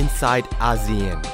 inside ASEAN.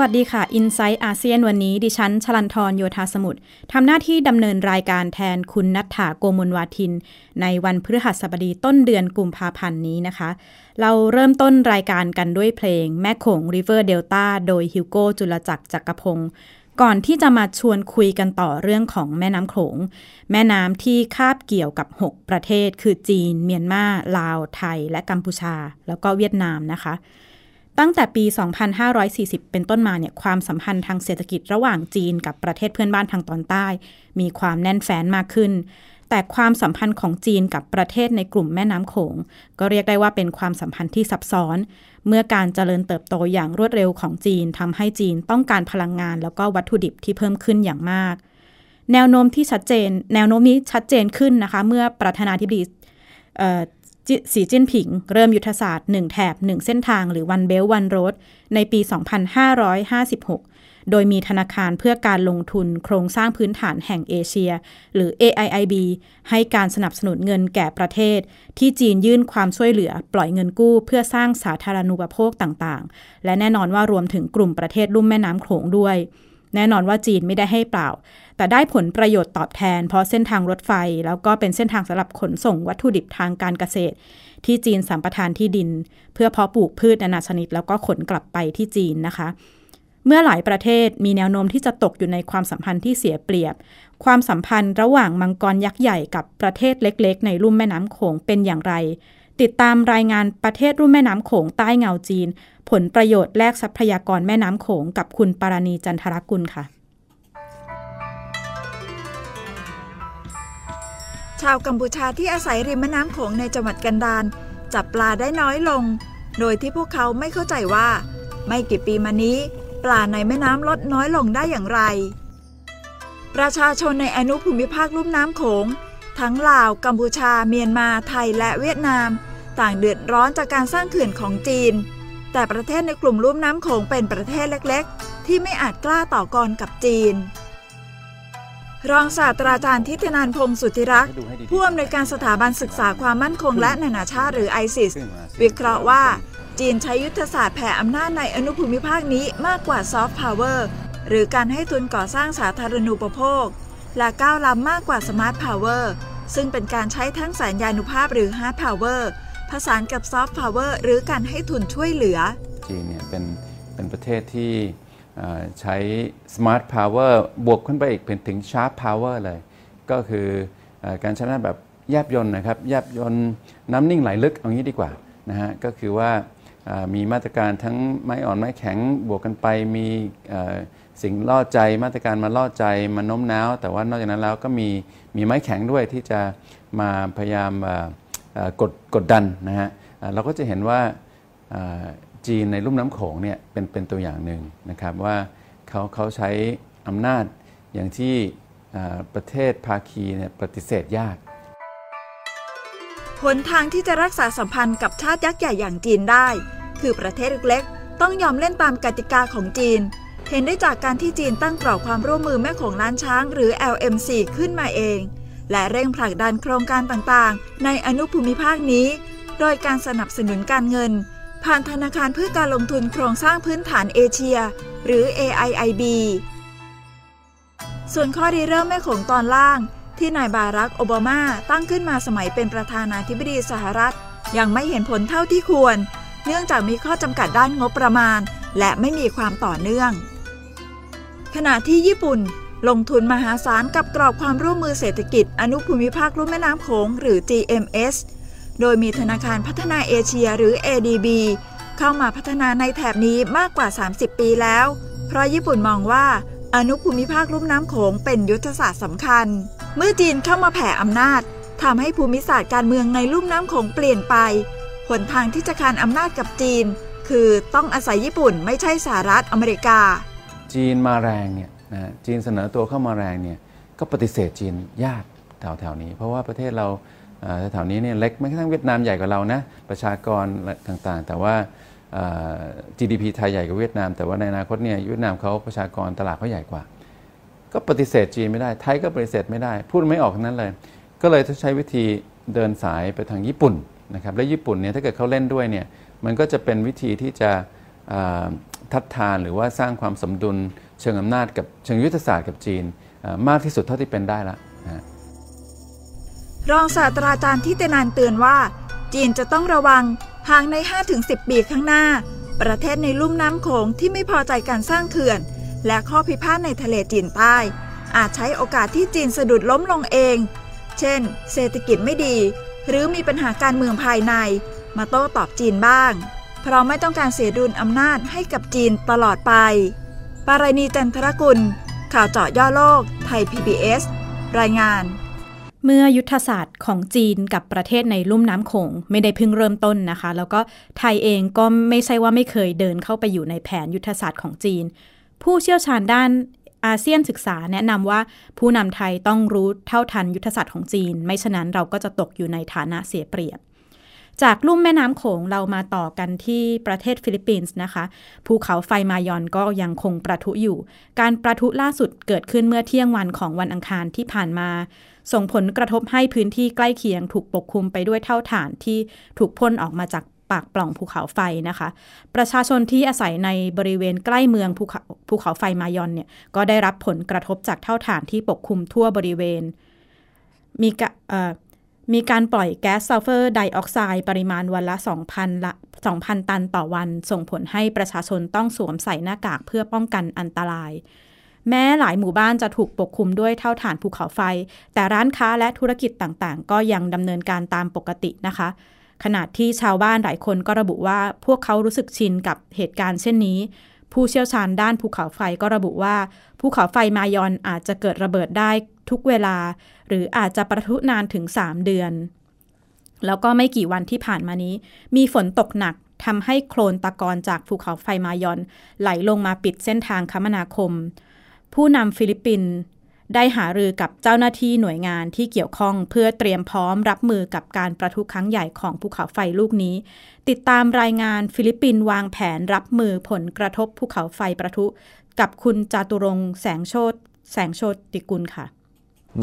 วัสดีค่ะ i n s i ซต์อาเซียนวันนี้ ดิฉัน ชลันทรโยธาสมุทรทำหน้าที่ดำเนินรายการแทนคุณนัทธาโกมลวาทิน ในวันพฤหัสบดีต้นเดือนกุมภาพันธ์นี้นะคะ เราเริ่มต้นรายการกันด้วยเพลงแม่โขง River Delta โดยฮิวโกจุลจักรจักรพงศ์ก่อนที่จะมาชวนคุยกันต่อเรื่องของแม่น้ำโขง แม่น้ำที่คาบเกี่ยวกับ 6 ประเทศ คือจีน เมียนมา ลาว ไทย และกัมพูชา แล้วก็เวียดนามนะคะ ตั้งแต่ปี 2540 เป็นต้นมาเนี่ยความสัมพันธ์ทางเศรษฐกิจระหว่างจีนกับประเทศเพื่อนบ้านทางตอนใต้ มีความแน่นแฟ้นมากขึ้น แต่ความสัมพันธ์ของจีนกับประเทศในกลุ่มแม่น้ำโขง ก็เรียกได้ว่าเป็นความสัมพันธ์ที่ซับซ้อน เมื่อการเจริญเติบโตอย่างรวดเร็วของจีนทำให้จีนต้องการพลังงาน แล้วก็วัตถุดิบที่เพิ่มขึ้นอย่างมาก แนวโน้มที่ชัดเจน แนวโน้มนี้ชัดเจนขึ้นนะคะ เมื่อประธานาธิบดี สีจิ้นผิง เริ่มยุทธศาสตร์ 1 แถบ 1 เส้นทางหรือ One Belt One Road ในปี 2556 โดยมีธนาคารเพื่อการลงทุนโครงสร้างพื้นฐานแห่งเอเชีย หรือ AIIB ให้การสนับสนุนเงินแก่ประเทศ ที่จีนยื่นความช่วยเหลือปล่อยเงินกู้เพื่อสร้างสาธารณูปโภคต่างๆ และแน่นอนว่ารวมถึงกลุ่มประเทศลุ่มแม่น้ำโขงด้วย แน่นอนว่าจีนไม่ได้ให้เปล่า แต่ได้ผลประโยชน์ตอบแทน เพราะเส้นทางรถไฟ แล้วก็เป็นเส้นทางสำหรับขนส่งวัตถุดิบทางการเกษตร ที่จีนสัมปทานที่ดิน เพื่อเพาะปลูกพืชนานาชนิด แล้วก็ขนกลับไปที่จีนนะคะ เมื่อหลายประเทศมีแนวโน้มที่จะตกอยู่ในความสัมพันธ์ที่เสียเปรียบ ความสัมพันธ์ระหว่างมังกรยักษ์ใหญ่กับประเทศเล็ก ๆ ในลุ่มแม่น้ำโขงเป็นอย่างไรติดตามรายงานประเทศรุ่มแม่น้ำโขงใต้เงาจีน ผลประโยชน์แลกทรัพยากรแม่น้ำโขงกับคุณปาราณีจันทรกุลค่ะ ชาวกัมพูชาที่อาศัยริมแม่น้ำโขงในจังหวัดกันดารจับปลาได้น้อยลง โดยที่พวกเขาไม่เข้าใจว่า ไม่กี่ปีมานี้ ปลาในแม่น้ำลดน้อยลงได้อย่างไร ประชาชนในอนุภูมิภาคลุ่มน้ำโขง ทั้งลาว กัมพูชา เมียนมา ไทยและเวียดนาม ต่างเดือดร้อนจากการสร้างเขื่อนของจีน แต่ประเทศในกลุ่มลุ่มน้ำโขงเป็นประเทศเล็กๆ ที่ไม่อาจกล้าต่อกรกับจีน รองศาสตราจารย์ฐิตินันท์ พงษ์สุทธิรักษ์ผู้อำนวยการสถาบันศึกษาความมั่นคงและนานาชาติหรือ ISIS วิเคราะห์ว่าจีนใช้ยุทธศาสตร์แผ่อำนาจในอนุภูมิภาคนี้มากกว่าซอฟต์พาวเวอร์หรือการให้ทุนก่อสร้างสาธารณูปโภค และก้าวล้ำมากกว่า smart power ซึ่งเป็นการใช้ทั้งแสนยานุภาพหรือ hard power ผสานกับซอฟต์พาวเวอร์หรือการให้ทุนช่วยเหลือ จีนเนี่ยเป็นเป็นประเทศที่เอ่อใช้ Smart Power บวกขึ้นไปอีกเป็นถึง Sharp Power เลย ก็คืออการใช้อำนาจแบบแยบยนต์นะครับแยบยนต์น้ำนิ่งไหลลึกเอางี้ดีกว่านะฮะก็คือว่ามีมาตรการทั้งไม้อ่อนไม้แข็งบวกกันไปมีสิ่งล่อใจมาตรการมาล่อใจมาโน้มน้าว แต่ว่านอกจากนั้นแล้วก็มีมีไม้แข็งด้วยที่จะมาพยายาม กดกดดันนะฮะเราก็จะเห็นว่าจีนในลุ่มน้ำโขงเนี่ยเป็นเป็นตัวอย่างหนึ่งนะครับว่าเขาเขาใช้อำนาจอย่างที่ประเทศภาคีเนี่ยปฏิเสธยากหนทางที่จะรักษาสัมพันธ์กับชาติยักษ์ใหญ่อย่างจีนได้ คือประเทศเล็กๆ ต้องยอมเล่นตามกติกาของจีน เห็นได้จากการที่จีนตั้งกรอบความร่วมมือแม่โขงล้านช้าง หรือ LMC ขึ้นมาเอง และเร่งผลักดันโครงการต่างๆ ในอนุภูมิภาคนี้ โดยการสนับสนุนการเงิน ผ่านธนาคารเพื่อการลงทุนโครงสร้างพื้นฐานเอเชีย หรือ AIIB ส่วนข้อดีเริ่มแม่โขงตอนล่าง ที่นายบารักโอบามาตั้งขึ้นมาสมัยเป็นประธานาธิบดีสหรัฐ ยังไม่เห็นผลเท่าที่ควร เนื่องจากมีข้อจำกัดด้านงบประมาณ และไม่มีความต่อเนื่อง ขณะที่ญี่ปุ่น ลงทุนมหาศาลกับกรอบความร่วมมือเศรษฐกิจ อนุภูมิภาคลุ่มแม่น้ำโขงหรือ GMS โดยมีธนาคารพัฒนาเอเชียหรือ ADB เข้ามาพัฒนาในแถบนี้มากกว่า 30 ปีแล้ว เพราะญี่ปุ่นมองว่า อนุภูมิภาคลุ่มน้ำโขงเป็นยุทธศาสตร์สำคัญ เมื่อจีนเข้ามาแผ่อำนาจทำให้ภูมิศาสตร์การเมืองในลุ่มน้ำโขงเปลี่ยนไป หนทางที่จะคานอำนาจกับจีน คือต้องอาศัยญี่ปุ่นไม่ใช่สหรัฐอเมริกา จีนมาแรงเนี่ย นะจีนเสนอตัวเข้ามาแรงเนี่ยก็ปฏิเสธจีนยากแถวๆนี้ เพราะว่าประเทศเราแถวๆนี้เนี่ยเล็กแม้กระทั่งเวียดนามใหญ่กว่าเรานะประชากรต่างๆ แต่ว่า GDP ไทยใหญ่กว่าเวียดนาม แต่ว่าในอนาคตเนี่ยเวียดนามเขาประชากรตลาดเขาใหญ่กว่า ก็ปฏิเสธจีนไม่ได้ ไทยก็ปฏิเสธไม่ได้ พูดไม่ออกทั้งนั้นเลย ก็เลยต้องใช้วิธีเดินสายไปทางญี่ปุ่นนะครับและญี่ปุ่นเนี่ยถ้าเกิดเขาเล่นด้วยเนี่ยมันก็จะเป็นวิธีที่จะทัดทานหรือว่าสร้างความสมดุล เชิงอำนาจกับเชิงยุทธศาสตร์กับจีนมากที่สุดเท่าที่เป็นได้ละนะรองศาสตราจารย์ทิเตนันเตือนว่า จีนจะต้องระวังหากใน 5-10 ปีข้างหน้า ประเทศในลุ่มน้ำโขงที่ไม่พอใจการสร้างเขื่อน และข้อพิพาทในทะเลจีนใต้ อาจใช้โอกาสที่จีนสะดุดล้มลงเอง เช่น เศรษฐกิจไม่ดี หรือมีปัญหาการเมืองภายใน มาโต้ตอบจีนบ้าง เพราะไม่ต้องการเสียดุลอำนาจให้กับจีนตลอดไป ปารณีจันทรกุล ข่าวเจาะย่อโลก ไทย PBS รายงาน เมื่อยุทธศาสตร์ของจีนกับประเทศในลุ่มน้ำโขงไม่ได้เพิ่งเริ่มต้นนะคะ แล้วก็ไทยเองก็ไม่ใช่ว่าไม่เคยเดินเข้าไปอยู่ในแผนยุทธศาสตร์ของจีน ผู้เชี่ยวชาญด้านอาเซียนศึกษาแนะนำว่าผู้นำไทยต้องรู้เท่าทันยุทธศาสตร์ของจีน ไม่ฉะนั้นเราก็จะตกอยู่ในฐานะเสียเปรียบ จากลุ่มแม่น้ำโขงเรามาต่อกันที่ประเทศฟิลิปปินส์นะคะภูเขาไฟมายอนก็ยังคงประทุอยู่ การประทุล่าสุดเกิดขึ้นเมื่อเที่ยงวันของวันอังคารที่ผ่านมา ส่งผลกระทบให้พื้นที่ใกล้เคียงถูกปกคลุมไปด้วยเท่าฐานที่ถูกพ่นออกมาจากปากปล่องภูเขาไฟนะคะ ประชาชนที่อาศัยในบริเวณใกล้เมืองภูเขาภูเขาไฟมายอนเนี่ยก็ได้รับผลกระทบจากเท่าฐานที่ปกคลุมทั่วบริเวณ มีกะเอ่อ มีการปล่อยแก๊สซัลเฟอร์ไดออกไซด์ปริมาณวันละ 2,000 ละ 2,000 ตันต่อวัน ส่งผลให้ประชาชนต้องสวมใส่หน้ากากเพื่อป้องกันอันตราย แม้หลายหมู่บ้านจะถูกปกคลุมด้วยเท่าฐานภูเขาไฟ แต่ร้านค้าและธุรกิจต่างๆ ก็ยังดำเนินการตามปกตินะคะ ขณะที่ชาวบ้านหลายคนก็ระบุว่าพวกเขารู้สึกชินกับเหตุการณ์เช่นนี้ ผู้เชี่ยวชาญด้านภูเขาไฟก็ระบุว่าภูเขาไฟมายอนอาจจะเกิดระเบิดได้ทุกเวลา หรืออาจจะปะทุนานถึง 3 เดือน แล้วก็ไม่กี่วันที่ผ่านมานี้ มีฝนตกหนักทำให้โคลนตะกอนจากภูเขาไฟมายอน ไหลลงมาปิดเส้นทางคมนาคม ผู้นำฟิลิปปินส์ได้หารือกับเจ้าหน้าที่หน่วยงานที่เกี่ยวข้องเพื่อเตรียมพร้อมรับมือกับการปะทุครั้งใหญ่ของภูเขาไฟลูกนี้ ติดตามรายงานฟิลิปปินส์วางแผนรับมือผลกระทบภูเขาไฟปะทุ กับคุณจาตุรงค์แสงโชตแสงโชติกุลค่ะ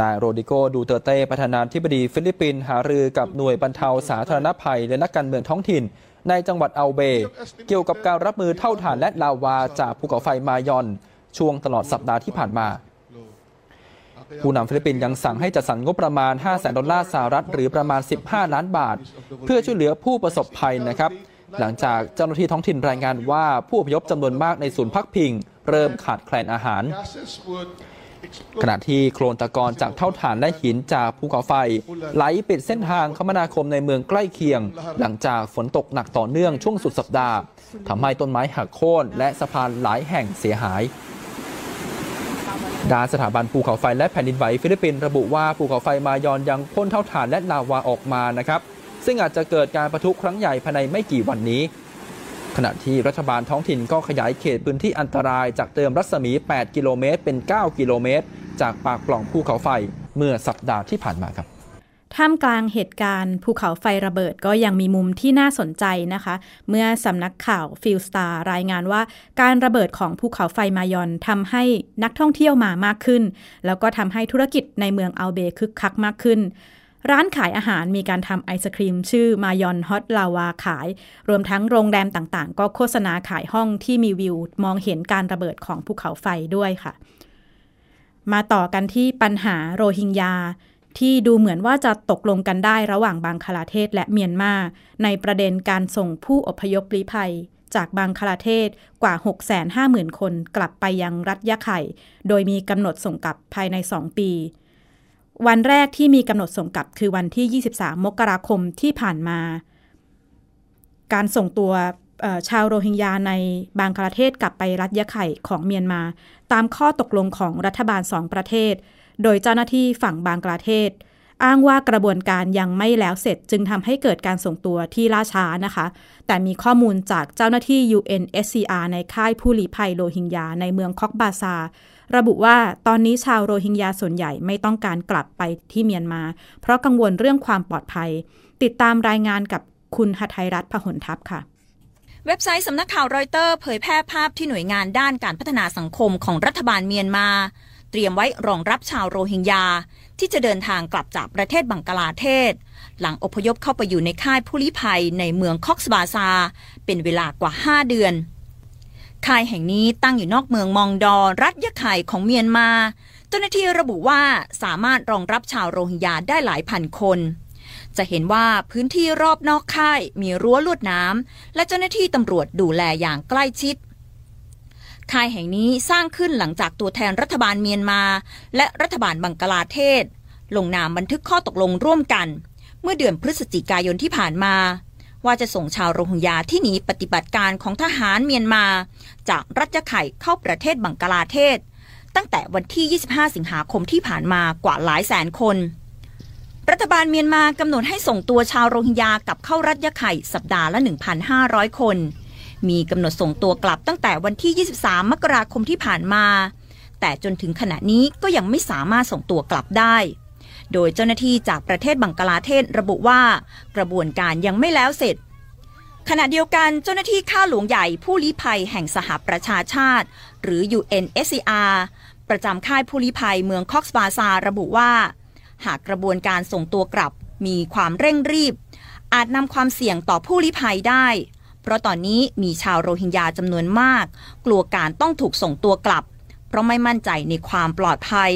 นายโรดริโกดูเตอร์เตประธานาธิบดีฟิลิปปินส์หารือกับหน่วยบรรเทาสาธารณภัย และนักการเมืองท้องถิ่น ในจังหวัดอัลไบ เกี่ยวกับการรับมือเถ้าถ่านและลาวาจากภูเขาไฟมายอน ช่วงตลอดสัปดาห์ที่ผ่านมา ผู้นำฟิลิปปินส์ยังสั่งให้จัดสรรงบประมาณ 5 แสนดอลลาร์สหรัฐหรือประมาณ 15 ล้านบาท เพื่อช่วยเหลือผู้ประสบภัยนะครับ หลังจากเจ้าหน้าที่ท้องถิ่นรายงานว่าผู้อพยพจำนวนมากในศูนย์พักพิง เริ่มขาดแคลนอาหาร ขณะที่โคลนตะกอนจากเถ้าถ่านและหินจากภูเขาไฟ ไหลปิดเส้นทางคมนาคมในเมืองใกล้เคียง หลังจากฝนตกหนักต่อเนื่องช่วงสุดสัปดาห์ทำให้ต้นไม้หักโค่นและสะพานหลายแห่งเสียหายด้านสถาบันภูเขาไฟและแผ่นดินไหวฟิลิปปินส์ระบุว่าภูเขาไฟมายอนยังพ่นเถ้าถ่านและลาวาออกมานะครับ ซึ่งอาจจะเกิดการปะทุครั้งใหญ่ภายในไม่กี่วันนี้ ขณะที่รัฐบาลท้องถิ่นก็ขยายเขตพื้นที่อันตรายจากเดิมรัศมี 8 กิโลเมตร เป็น 9 กิโลเมตร จากปากปล่องภูเขาไฟเมื่อสัปดาห์ที่ผ่านมาครับท่ามกลางเหตุการณ์ภูเขาไฟระเบิดก็ยังมีมุมที่น่าสนใจนะคะ เมื่อสำนักข่าวฟิลสตาร์รายงานว่า การระเบิดของภูเขาไฟมายอนทำให้นักท่องเที่ยวมามากขึ้น แล้วก็ทำให้ธุรกิจในเมืองอัลเบย์คึกคักมากขึ้น ร้านขายอาหารมีการทำไอศครีม ชื่อมายอนฮอตลาวาขาย รวมทั้งโรงแรมต่างๆ ก็โฆษณาขายห้องที่มีวิว มองเห็นการระเบิดของภูเขาไฟด้วยค่ะ มาต่อกันที่ปัญหาโรฮิงญาที่ดูเหมือนว่าจะตกลงกันได้ระหว่างบังคลาเทศและเมียนมาในประเด็นการส่งผู้อพยพลี้ภัย จากบังคลาเทศกว่า 650,000 คนกลับไปยังรัฐยะไข่ โดยมีกำหนดส่งกลับภายใน 2 ปี วันแรกที่มีกำหนดส่งกลับคือวันที่ 23 มกราคมที่ผ่านมา การส่งตัวชาวโรฮิงญาในบางประเทศกลับไปรัฐยะไข่ของเมียนมา ตามข้อตกลงของรัฐบาลสองประเทศ โดยเจ้าหน้าที่ฝั่งบางประเทศ อ้างว่ากระบวนการยังไม่แล้วเสร็จจึงทำให้เกิดการส่งตัวที่ล่าช้านะคะ แต่มีข้อมูลจากเจ้าหน้าที่ UNSCR ในค่ายผู้ลี้ภัยโรฮิงญาในเมืองคอกบาซา ระบุว่าตอนนี้ชาวโรฮิงญาส่วนใหญ่ไม่ต้องการกลับไปที่เมียนมา เพราะกังวลเรื่องความปลอดภัย ติดตามรายงานกับคุณหทัยรัฐพหลทัพค่ะเว็บไซต์สำนักข่าวรอยเตอร์เผยแพร่ภาพที่หน่วยงานด้านการพัฒนาสังคมของรัฐบาลเมียนมา เตรียมไว้รองรับชาวโรฮิงญา ที่จะเดินทางกลับจากประเทศบังกลาเทศ หลังอพยพเข้าไปอยู่ในค่ายผู้ลี้ภัยในเมืองคอกสบาซา เป็นเวลากว่า 5 เดือน ค่ายแห่งนี้ตั้งอยู่นอกเมืองมองดอรัฐยะไข่ของเมียนมา เจ้าหน้าที่ระบุว่าสามารถรองรับชาวโรฮิงญาได้หลายพันคน จะเห็นว่าพื้นที่รอบนอกค่ายมีรั้วลวดน้ำและเจ้าหน้าที่ตำรวจดูแลอย่างใกล้ชิดค่ายแห่งนี้สร้างขึ้นหลังจากตัวแทนรัฐบาลเมียนมา และรัฐบาลบังกลาเทศ ลงนามบันทึกข้อตกลงร่วมกัน เมื่อเดือนพฤศจิกายนที่ผ่านมา ว่าจะส่งชาวโรฮิงญาที่หนีปฏิบัติการของทหารเมียนมา จากรัฐยะไข่เข้าประเทศบังกลาเทศ ตั้งแต่วันที่ 25 สิงหาคมที่ผ่านมากว่าหลายแสนคน รัฐบาลเมียนมากำหนดให้ส่งตัวชาวโรฮิงญา กลับเข้ารัฐยะไข่สัปดาห์ละ 1,500 คน มีกำหนดส่งตัวกลับตั้งแต่วันที่ 23 มกราคมที่ผ่านมา แต่จนถึงขณะนี้ก็ยังไม่สามารถส่งตัวกลับได้ โดยเจ้าหน้าที่จากประเทศบังกลาเทศระบุว่า กระบวนการยังไม่แล้วเสร็จ ขณะเดียวกันเจ้าหน้าที่ข้าหลวงใหญ่ผู้ลี้ภัยแห่งสหประชาชาติ หรือ UNSCR ประจำค่ายผู้ลี้ภัยเมืองคอกสบาซาระบุว่า หากกระบวนการส่งตัวกลับมีความเร่งรีบ อาจนำความเสี่ยงต่อผู้ลี้ภัยได้ เพราะตอนนี้มีชาวโรฮิงญาจำนวนมาก กลัวการต้องถูกส่งตัวกลับ เพราะไม่มั่นใจในความปลอดภัย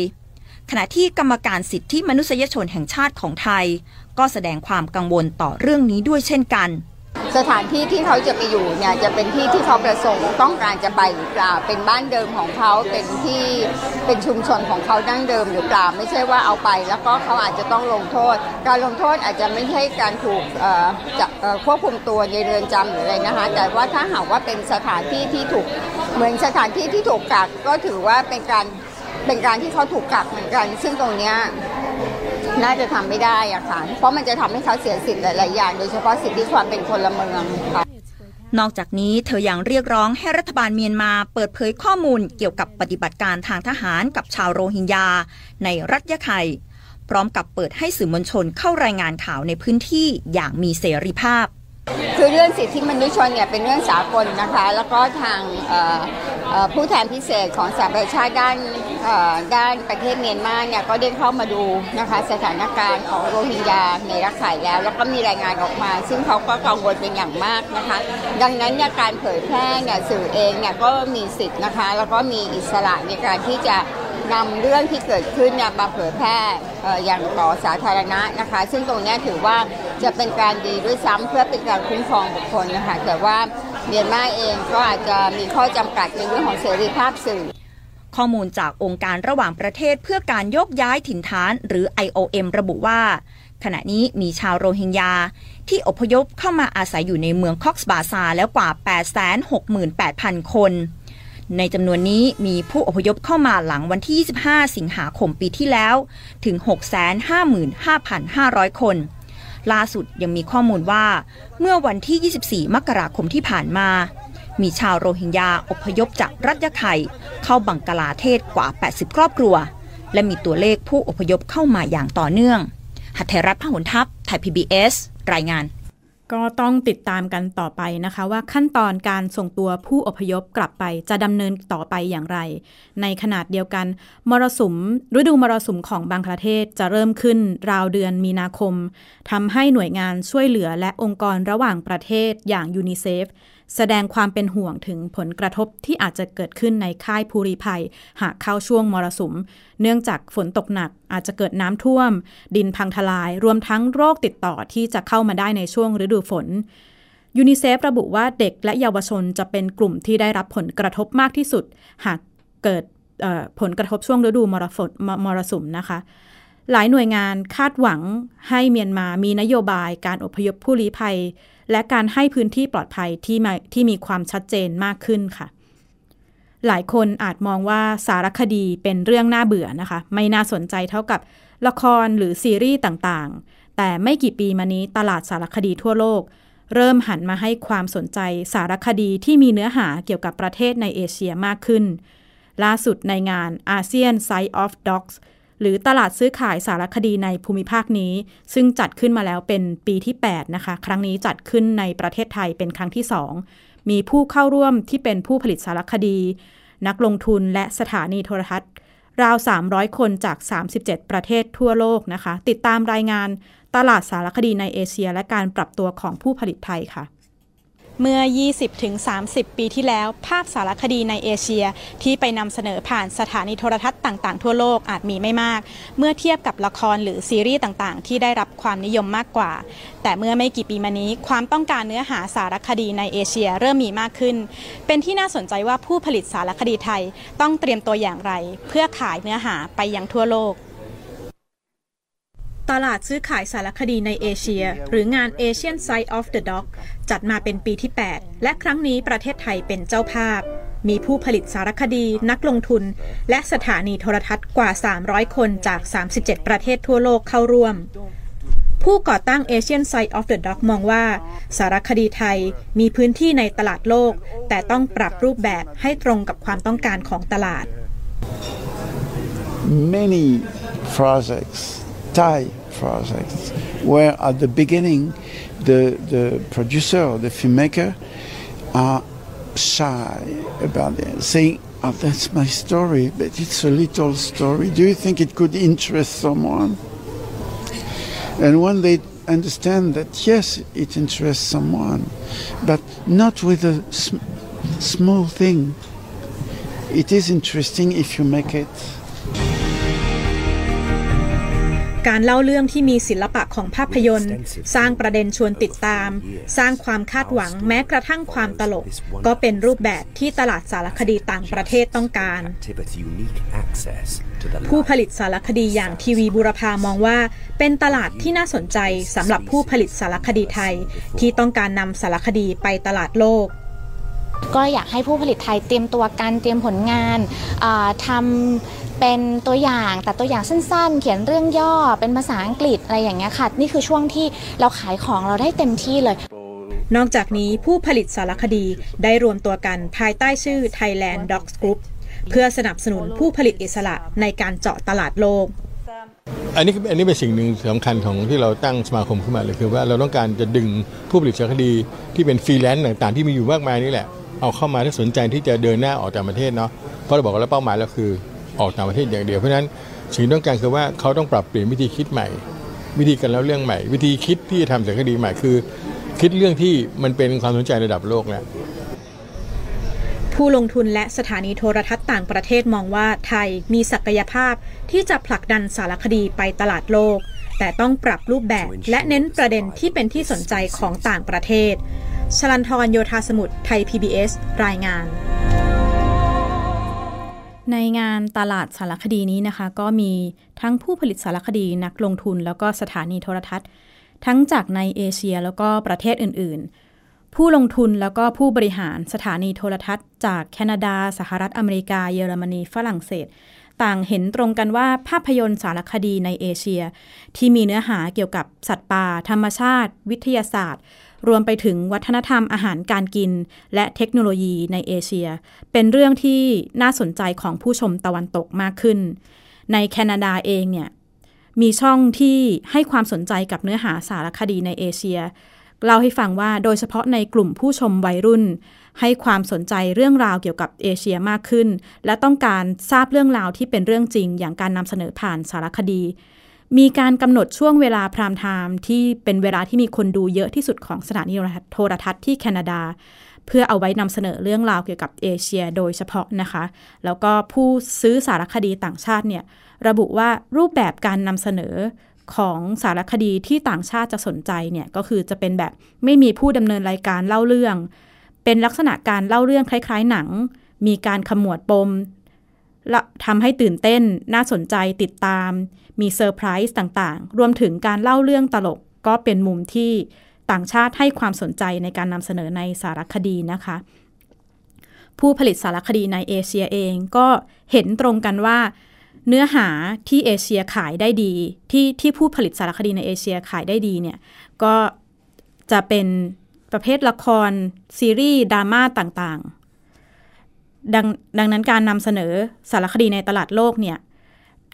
ขณะที่กรรมการสิทธิมนุษยชนแห่งชาติของไทย ก็แสดงความกังวลต่อเรื่องนี้ด้วยเช่นกัน สถานที่ที่เขาจะไปอยู่เนี่ยจะเป็นที่ที่เขาประสงค์ต้องการจะไปหรือเปล่า เป็นบ้านเดิมของเขาเป็นที่เป็นชุมชนของเขาดั้งเดิมหรือเปล่า ไม่ใช่ว่าเอาไป แล้วก็เขาอาจจะต้องลงโทษ การลงโทษอาจจะไม่ใช่การถูกจะควบคุมตัวในเรือนจำหรืออะไรนะคะแต่ว่าถ้าหากว่าเป็นสถานที่ที่ถูกเหมือนสถานที่ที่ถูกกักก็ถือว่าเป็นการ เป็นการที่เขาถูกกักเหมือนกัน ซึ่งตรงเนี้ยน่าจะทำไม่ได้อะค่ะ เพราะมันจะทำให้เขาเสียสิทธิ์หลายๆอย่าง โดยเฉพาะสิทธิความเป็นพลเมืองค่ะนอกจากนี้เธอยังเรียกร้องให้รัฐบาลเมียนมาเปิดเผยข้อมูลเกี่ยวกับปฏิบัติการทางทหารกับชาวโรฮิงญา ในรัฐยะไข่ พร้อมกับเปิดให้สื่อมวลชนเข้ารายงานข่าวในพื้นที่อย่างมีเสรีภาพ คือเรื่องสิทธิมนุษยชนเนี่ยเป็นเรื่องสากลนะคะ แล้วก็ทางเอ่อเอ่อ ผู้แทนพิเศษของสหประชาชาติด้านด้านประเทศเมียนมาเนี่ยก็ได้เข้ามาดูนะคะสถานการณ์ของโรฮิงญาในรักไข่แล้ว แล้วก็มีรายงานออกมา ซึ่งเขาก็กังวลเป็นอย่างมากนะคะ ดังนั้นเนี่ยการเผยแพร่เนี่ยสื่อเองเนี่ยก็มีสิทธิ์นะคะ แล้วก็มีอิสระในการที่จะนำเรื่องที่เกิดขึ้นเนี่ยมาเผยแพร่อย่างต่อสาธารณะนะคะ ซึ่งตรงนี้ถือว่าจะเป็นการดีด้วยซ้ำเพื่อเป็นการคุ้มครองบุคคลนะคะแต่ว่า เมียนมาเองก็อาจจะมีข้อจำกัดในเรื่องของเสรีภาพสื่อ ข้อมูลจากองค์การระหว่างประเทศเพื่อการยกย้ายถิ่นฐานหรือ IOM ระบุว่า ขณะนี้มีชาวโรฮิงญา ที่อพยพเข้ามาอาศัยอยู่ในเมืองคอกส์บาซาแล้วกว่า 868,000 คน ในจำนวนนี้มีผู้อพยพเข้ามาหลังวันที่ 25 สิงหาคมปีที่แล้ว ถึง 655,500 คน ล่าสุดยังมีข้อมูลว่า เมื่อวันที่ 24 มกราคมที่ผ่านมา มีชาวโรฮิงญาอพยพจากรัฐยะไข่เข้าบังกลาเทศกว่า 80 ครอบครัว และมีตัวเลขผู้อพยพเข้ามาอย่างต่อเนื่องหัตถรัฐพหุลทัพไทย PBS รายงาน ก็ต้องติดตามกันต่อไปนะคะ ว่าขั้นตอนการส่งตัวผู้อพยพกลับไปจะดำเนินต่อไปอย่างไร ในขณะเดียวกัน มรสุมฤดูมรสุมของบางประเทศจะเริ่มขึ้นราวเดือนมีนาคมทำให้หน่วยงานช่วยเหลือและองค์กรระหว่างประเทศอย่างยูนิเซฟ แสดงความเป็นห่วงถึงผลกระทบที่อาจจะเกิดขึ้นในค่ายผู้ลี้ภัย หากเข้าช่วงมรสุม เนื่องจากฝนตกหนักอาจจะเกิดน้ำท่วม ดินพังทลาย รวมทั้งโรคติดต่อที่จะเข้ามาได้ในช่วงฤดูฝนยูนิเซฟระบุว่าเด็กและเยาวชนจะเป็นกลุ่มที่ได้รับผลกระทบมากที่สุด หากเกิดผลกระทบช่วงฤดูมรฝนมมรสุมนะคะ หลายหน่วยงานคาดหวังให้เมียนมามีนโยบายการอพยพผู้ลี้ภัย และการให้พื้นที่ปลอดภัยที่มาที่มีความชัดเจนมากขึ้นค่ะ หลายคนอาจมองว่าสารคดีเป็นเรื่องน่าเบื่อนะคะ ไม่น่าสนใจเท่ากับละครหรือซีรีส์ต่างๆ แต่ไม่กี่ปีมานี้ตลาดสารคดีทั่วโลก เริ่มหันมาให้ความสนใจสารคดีที่มีเนื้อหาเกี่ยวกับประเทศในเอเชียมากขึ้น ล่าสุดในงาน ASEAN Site of Docs หรือตลาดซื้อขายสารคดีในภูมิภาคนี้ ซึ่งจัดขึ้นมาแล้วเป็นปีที่ 8 นะคะ ครั้งนี้จัดขึ้นในประเทศไทยเป็นครั้งที่ 2 มีผู้เข้าร่วมที่เป็นผู้ผลิตสารคดี นักลงทุนและสถานีโทรทัศน์ ราว 300 คนจาก 37 ประเทศทั่วโลกนะคะ ติดตามรายงานตลาดสารคดีในเอเชีย และการปรับตัวของผู้ผลิตไทยค่ะ เมื่อ 20-30 ปีที่แล้ว ภาพสารคดีในเอเชีย ที่ไปนำเสนอผ่านสถานีโทรทัศน์ต่างๆ ทั่วโลกอาจมีไม่มาก เมื่อเทียบกับละครหรือซีรีส์ต่างๆ ที่ได้รับความนิยมมากกว่า แต่เมื่อไม่กี่ปีมานี้ ความต้องการเนื้อหาสารคดีในเอเชียเริ่มมีมากขึ้น เป็นที่น่าสนใจว่าผู้ผลิตสารคดีไทย ต้องเตรียมตัวอย่างไร เพื่อขายเนื้อหาไปยังทั่วโลก ตลาดซื้อขายสารคดีในเอเชีย หรืองาน Asian Side of the Dog จัดมาเป็นปีที่ 8 และครั้งนี้ประเทศไทยเป็นเจ้าภาพ มีผู้ผลิตสารคดี นักลงทุน และสถานีโทรทัศน์กว่า 300 คนจาก 37 ประเทศทั่วโลกเข้าร่วมผู้ก่อตั้ง Asian Side of the Dog มองว่า สารคดีไทยมีพื้นที่ในตลาดโลก แต่ต้องปรับรูปแบบให้ตรงกับความต้องการของตลาด many projects, Thai projects, where at the beginning the, the producer or the filmmaker are shy about it, saying, oh, that's my story, but it's a little story. Do you think it could interest someone? And when they understand that, yes, it interests someone, but not with a sm- small thing. It is interesting if you make it การเล่าเรื่องที่มีศิลปะของภาพยนตร์ สร้างประเด็นชวนติดตาม สร้างความคาดหวังแม้กระทั่งความตลก ก็เป็นรูปแบบที่ตลาดสารคดีต่างประเทศต้องการ ผู้ผลิตสารคดีอย่างทีวีบุรพามองว่า เป็นตลาดที่น่าสนใจสำหรับผู้ผลิตสารคดีไทย ที่ต้องการนำสารคดีไปตลาดโลก ก็อยากให้ผู้ผลิตไทยเตรียมตัวกันเตรียมผลงานอ่าทำเป็นตัวอย่างแต่ตัวอย่างสั้น ๆ เขียนเรื่องย่อเป็นภาษาอังกฤษอะไรอย่างเงี้ยค่ะนี่คือช่วงที่เราขายของเราได้เต็มที่เลยนอกจากนี้ผู้ผลิตสารคดีได้รวมตัวกันภายใต้ชื่อ Thailand Docs Group เพื่อสนับสนุนผู้ผลิตอิสระในการเจาะตลาดโลก อันนี้อันนี้เป็นสิ่งหนึ่งสำคัญของที่เราตั้งสมาคมขึ้นมาเลยคือว่าเราต้องการจะดึงผู้ผลิตสารคดีที่เป็นฟรีแลนซ์ต่างๆ ที่มีอยู่มากมายนี่แหละ เอาเข้ามาที่สนใจที่จะเดินหน้าออกต่างประเทศเนาะเพราะเราบอกว่าแล้วเป้าหมายเราคือออกต่างประเทศอย่างเดียวเพราะฉะนั้นสิ่งต้องการคือว่าเขาต้องปรับเปลี่ยนวิธีคิดใหม่ วิธีการเล่าเรื่องใหม่ วิธีคิดที่จะทำสารคดีใหม่คือ คิดเรื่องที่มันเป็นความสนใจระดับโลกแล้วผู้ลงทุนและสถานีโทรทัศน์ต่างประเทศมองว่าไทยมีศักยภาพที่จะผลักดันสารคดีไปตลาดโลก แต่ต้องปรับรูปแบบและเน้นประเด็นที่เป็นที่สนใจของต่างประเทศ ชลันทรโยธาสมุทรไทย PBS รายงาน ในงานตลาดสารคดีนี้นะคะ ก็มีทั้งผู้ผลิตสารคดีนักลงทุน แล้วก็สถานีโทรทัศน์ ทั้งจากในเอเชียแล้วก็ประเทศอื่น ๆ ผู้ลงทุนแล้วก็ผู้บริหารสถานีโทรทัศน์ จากแคนาดา สหรัฐอเมริกา เยอรมนีฝรั่งเศสต่างเห็นตรงกันว่าภาพยนตร์สารคดีในเอเชีย ที่มีเนื้อหาเกี่ยวกับสัตว์ป่า ธรรมชาติ วิทยาศาสตร์ รวมไปถึงวัฒนธรรมอาหารการกิน และเทคโนโลยีในเอเชีย เป็นเรื่องที่น่าสนใจของผู้ชมตะวันตกมากขึ้น ในแคนาดาเองเนี่ยมีช่องที่ให้ความสนใจกับเนื้อหาสารคดีในเอเชียเล่าให้ฟังว่าโดยเฉพาะในกลุ่มผู้ชมวัยรุ่น ให้ความสนใจเรื่องราวเกี่ยวกับเอเชียมากขึ้น และต้องการทราบเรื่องราวที่เป็นเรื่องจริง อย่างการนำเสนอผ่านสารคดี มีการกำหนดช่วงเวลาพรามไทม์ที่เป็นเวลาที่มีคนดูเยอะที่สุดของสถานีโทรทัศน์ที่แคนาดา เพื่อเอาไว้นำเสนอเรื่องราวเกี่ยวกับเอเชียโดยเฉพาะนะคะ แล้วก็ผู้ซื้อสารคดีต่างชาติเนี่ยระบุว่ารูปแบบการนำเสนอของสารคดีที่ต่างชาติจะสนใจเนี่ยก็คือจะเป็นแบบไม่มีผู้ดำเนินรายการเล่าเรื่อง เป็นลักษณะการเล่าเรื่องคล้าย ๆ หนัง มีการขมวดปมและทำให้ตื่นเต้นน่าสนใจติดตาม มีเซอร์ไพรส์ต่างๆ รวมถึงการเล่าเรื่องตลกก็เป็นมุมที่ต่างชาติให้ความสนใจในการนำเสนอในสารคดีนะคะ ผู้ผลิตสารคดีในเอเชียเองก็เห็นตรงกันว่า เนื้อหาที่เอเชียขายได้ดี ที่ที่ผู้ผลิตสารคดีในเอเชียขายได้ดีเนี่ยก็จะเป็นประเภทละคร ซีรีส์ดราม่าต่างๆดังดังนั้นการนำเสนอสารคดีในตลาดโลกเนี่ย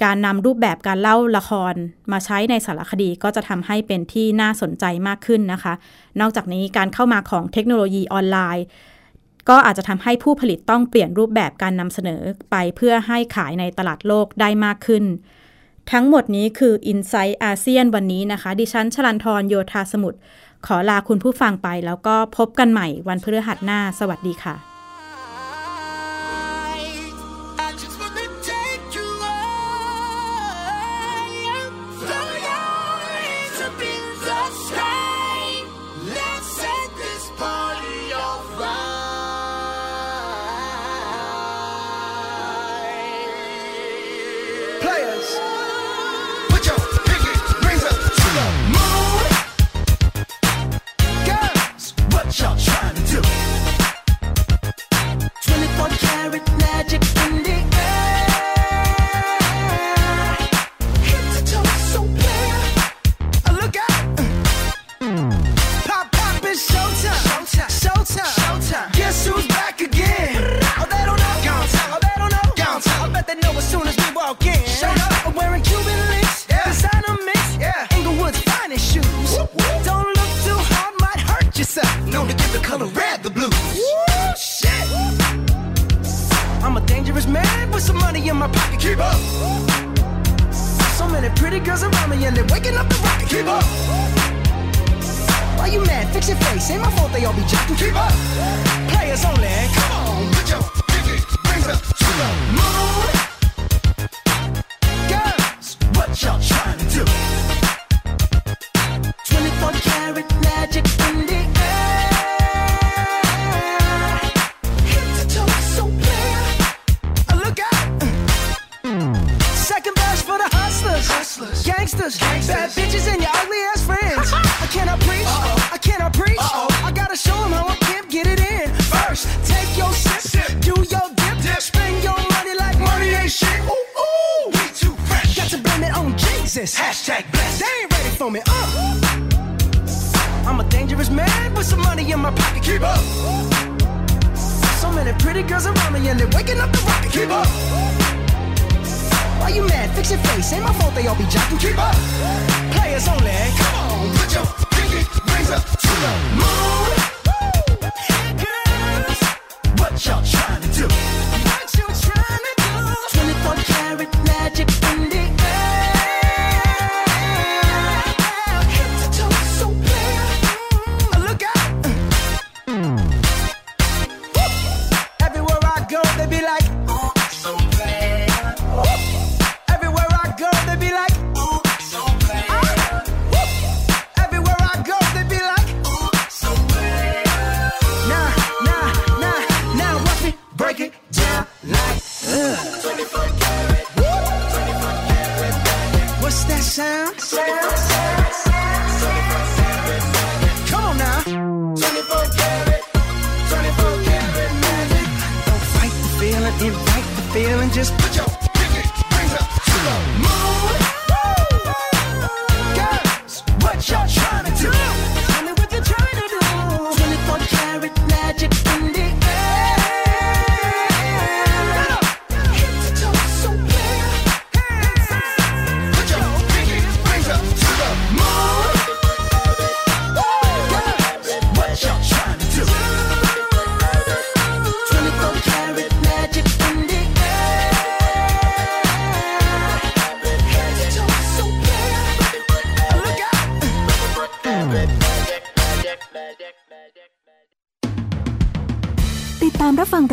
การนำรูปแบบการเล่าละครมาใช้ในสารคดีก็จะทำให้เป็นที่น่าสนใจมากขึ้นนะคะ นอกจากนี้การเข้ามาของเทคโนโลยีออนไลน์ ก็อาจจะทำให้ผู้ผลิตต้องเปลี่ยนรูปแบบการนำเสนอไปเพื่อให้ขายในตลาดโลกได้มากขึ้น ทั้งหมดนี้คือ i n s i ซต์อาเซียนวันนี้นะคะ ดิฉันชลันทรโยธาสมุทรขอลาคุณผู้ฟังไปแล้วก็พบกันใหม่วันพฤหัสหน้า สวัสดีค่ะ